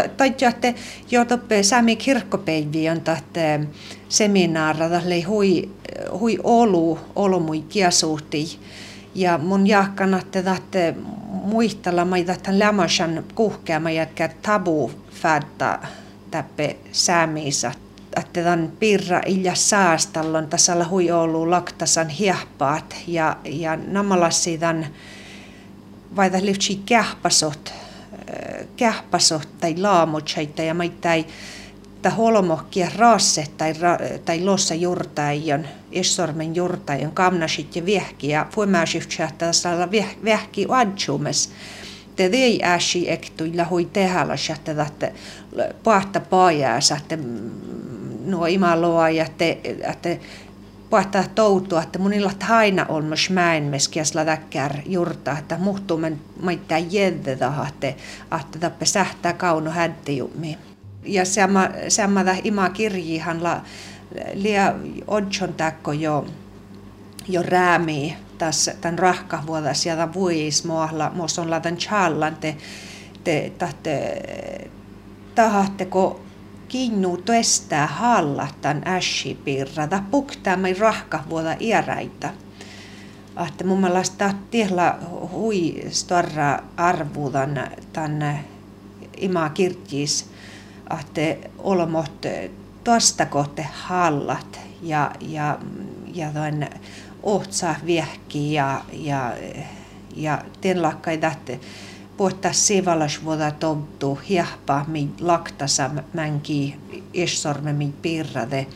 että jo toppe sami kirkkopäivi on seminaara tälle hui, hui olu, olu mui kiasuhti. Ja mun jahkana tahte muistella, mä tahtan lämmäsän kuhkeama ja tabu fädda täppe säämiisa. Että tämän pirra ilja saastallon tasalla hui olu laktasan hiehpaat ja, ja namalasi tämän vaida liftsi kähpasot kähpasot tai laamutsaita ja maittai ta holmohkia raasse tai, ra, tai lossa jurtaion, essormen jurtaion kamnasit ja viehki ja fuimäsiftsä tässä viehki adjumes. Te ei äsi ektuilla hui tehällä että että pahta paajaa että mm, nuo imaloa ja te, että puhtaa toutua, että munilla aina on myös mäen meskiäsla täkkär jurta, että muhtuu men maittaa jedde tahatte, että tappe sähtää kauno häddiummi. Ja sama, sama ima kirjihan la lia odjon takko jo, jo räämii tässä tämän rahkavuodas ja tämän vuois muahla, mos on latan challan te, te tahatteko kinnu tuestää hallahtan ässipirrata puktaamme rahkavuoda iäräitä. Että mun mielestä tiellä hui storra arvuudan tänne ima kirjis, että olmot tuosta kohte hallat ja, ja, ja toin ohtsa viehki ja, ja, ja ten lakkai tähte puhta sivalasvuoda tobtu hiahpa mi laktasa mänki issorme mi pirrade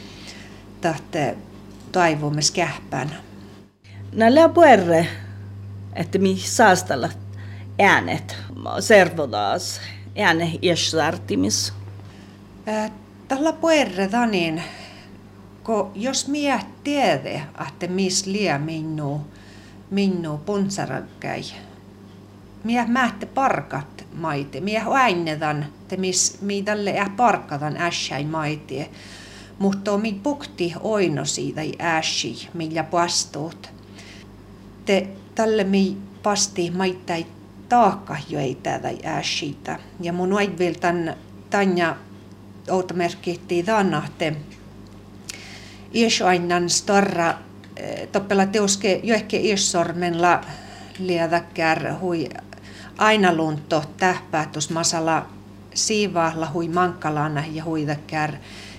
tahte toivomme kähpän. Näillä puerre, että mi saastalla äänet servodaas ääne iäsartimis. Tällä puerre niin, ko jos mie tiede, että mis lie minnu, minnu punsarakkäi, Mie mähte parkat maite. Mie äinetan, te mis mi tälle ja parkatan ässäin maite. Mutta mi pukti oino siitä ässi, millä pastuut. Te tälle mi pasti maittai taakka jo ei tätä ässitä. Ja mun vielä tän tanja outomerkkitti te Iesainan starra eh, toppela teoske jo ehkä iessormenla liedäkkär hui aina lunto tähpäätus masala siivahla hui mankkalana ja huidakkär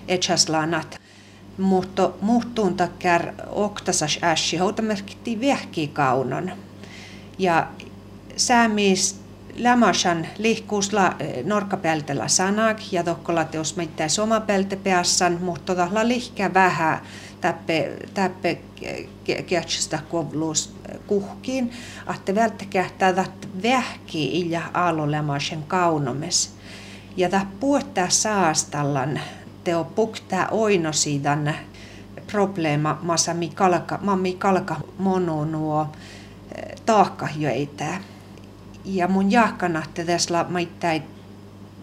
etsaslanat. Mutta muuttuun takkär oktasas ässi houtamerkitti viehki kaunon. Ja säämis lämasan lihkuusla norkkapeltellä sanak ja tokkola teos meittää soma pelte peassan, mutta todella lihkä vähän täppe, täppe kehtsästä kovluus kuhkiin, että välttäkää tätä vähki ja aalolemaisen kaunomes. Ja tämä puhuttaa saastallan teo puktaa oinosidan probleema massa mi kalka, mi kalka mono nuo eh, taakkahyöitä. Ja mun jahkana tässä maittain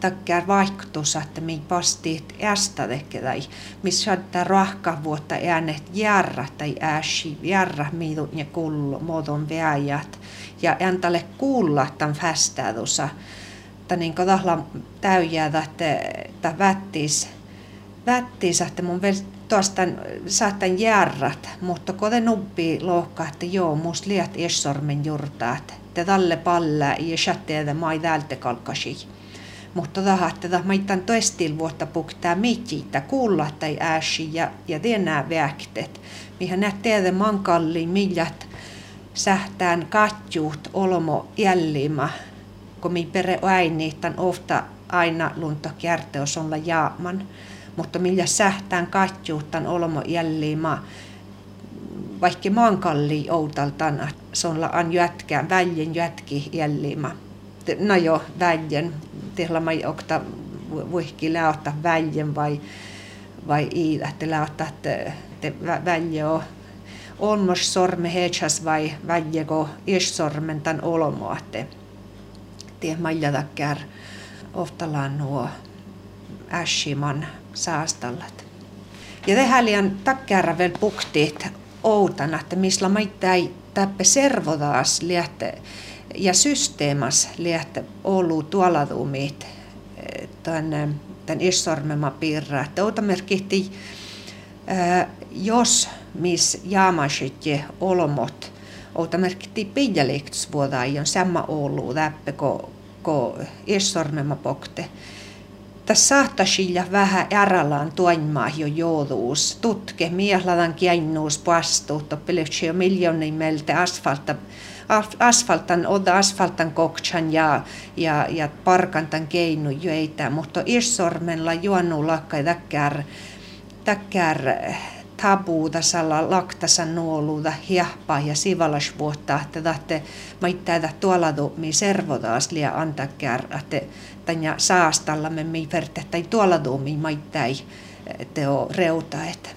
takkar vaikutus, että mi pasti ästä tai missä saattaa rahka vuotta äänet järra tai ääsi järra miidut ja kullo muodon väijät ja antalle kuulla tämän fästädussa. Että niin tahla täyjää, että vättis, vättis, että mun vel tuosta saattan järrat, mutta kode nubbi lohka, että joo, musta liät essormen jurtaat, että tälle palla ja chatteeda mai täältä kalkasi mutta tahatteta maitan toestil vuotta puktaa mitjiitä kuulla tai ääsi ja, ja tienää väktet. Mihän nähtee mankalli miljat sähtään katjuut olmo jällima, kun mi pere äiniittan ofta aina lunto kärteos olla jaaman. Mutta millä sähtään katjuuttan olmo jällima, vaikka mankalli outaltana, se on an jätkään, väljen jätki jällima. No jo, väljen, tehdä mai okta vuihki läotta väljen vai, vai ei, että läotta, että välje on olmos sorme heitsas vai väljeko sormen tämän olmo, että tie maljata kär oftalaan nuo äshiman saastallat. Ja tehdään liian takkäära vielä puktiit outana, että missä maittai täppe servodaas liätte ja systeemas liät ollut tuoladumit tämän, tämän issormema piirra. Että otamerkihti, jos mis jaamasitte olomot, otamerkihti pidjäliktus vuoda on samma ollut läppe, ko, ko issormema pokte tässä saattaisi vähän ärallaan tuonmaa jo jouduus. Tutke miehladan kiennuus pastu, toppeliksi jo miljoonin meiltä asfalta, asfaltan, oda asfaltan kokchan ja, ja, ja parkantan keinu jo eitä, mutta issormella juonu lakkai täkkär, täkkär tabuuda salla laktasa nuoluuda hiahpa ja sivalasvuotta, että tahte maittaa tuolla mi servodaas lia antakkär, että tanja saastalla me mi verte tai tuolla mi maittai teo reutaet.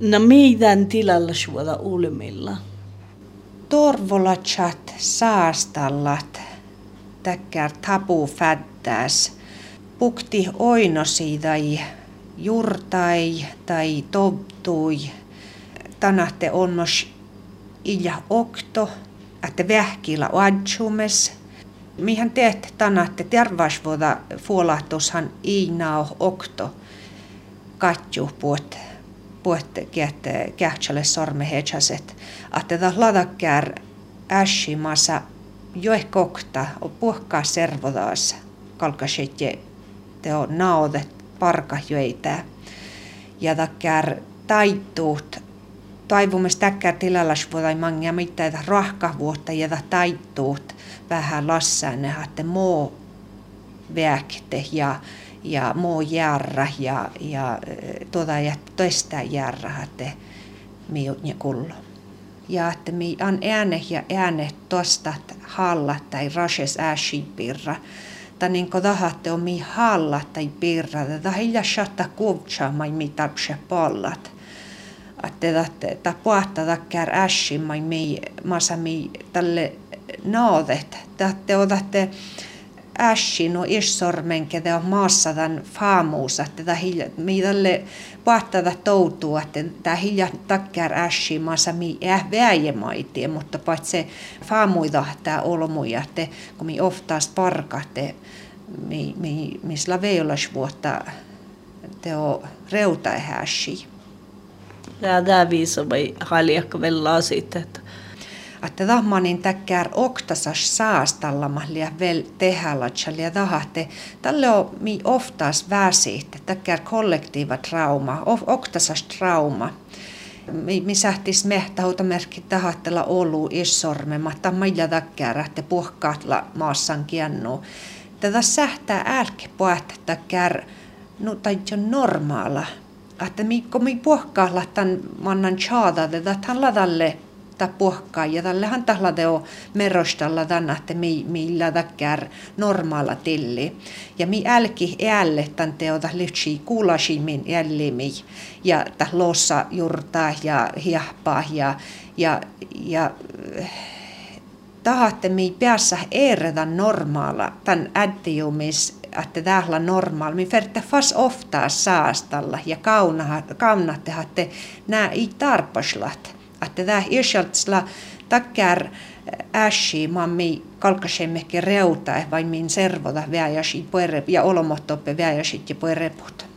No meidän tilalla suoda ulmilla? Torvolachat saastallat täkkär tabu fättäs. Pukti oinosi tai jurtai tai tobtui. Tanahte onnos ilja okto, että vähkillä adjumes. Mihän teet tanahte tervasvoda fuolahtushan iinao okto katju puot puot kiehte kähtsäle sorme hechaset. Että ladakkär äshimassa joehkokta o puhkaa servodaas kalkasetje teo naodet parkahjoita. Ja takkar taittuut taivumis takkar tilallas vuotai mangia mitä rahkavuotta ja taittuut vähän lassaan ne hatte muu väkte ja ja muu järra ja, ja tuota ja toista järra hatte ja kullo. Ja että mi an ääne ja ääne tosta halla tai rashes ääshipirra ta niin tahatte omi halla tai pirra, ta hilja shatta kuvtsa mai mi tapse pallat. Että ta puhta takkär ässi mai mi masa mi tälle naadet. Tahte otatte ässi no issormen, ketä on maassa tämän faamuus, että tämä hilja, mi tälle puhtada toutuu, että tämä hilja takkär ässi maassa mi äh väijemaitie, mutta paitsi se faamuida tämä olmuja, että kun mi oftaas parkahte, mi, mi, mis laveilas vuotta teo reuta häsi. Ja tämä viisa vai haljakka velaa siitä, että että tahmanin täkkär oktasas saastalla lia vel tehälatsal ja tahahte. Tälle on mi oftaas väsiit, täkkär kollektiiva trauma, oktasas trauma. Mi, sähtis mehtähuuta merkki tahattella olu issormema, tammailla täkkär, että puhkaatla maassan kiennu tätä sähtää älke puhta kär no tai jo normaala. Että mi kun mi puhkaalla tämän mannan chaada tätä tämän ladalle ta puhkaa. Ja tällehän tällä teo merostalla mi, millä täkkär normaala tilli. Ja mi älki äälle tän teota lyhtsi kuulasi min jällimi ja ta lossa jurtaa ja hiahpaa ja, ja, ja tahatte mi päässä erätä normaala, tämän äddiumis, että täällä normaal, mi färte fas ofta saastalla ja kaunatte, että nämä ei tarpaslat, että tämä isoltsla takkär äsi mammi kalkasemmekki reuta, vai min servoda väjäsi ja olomottoppe väjäsit ja puereput.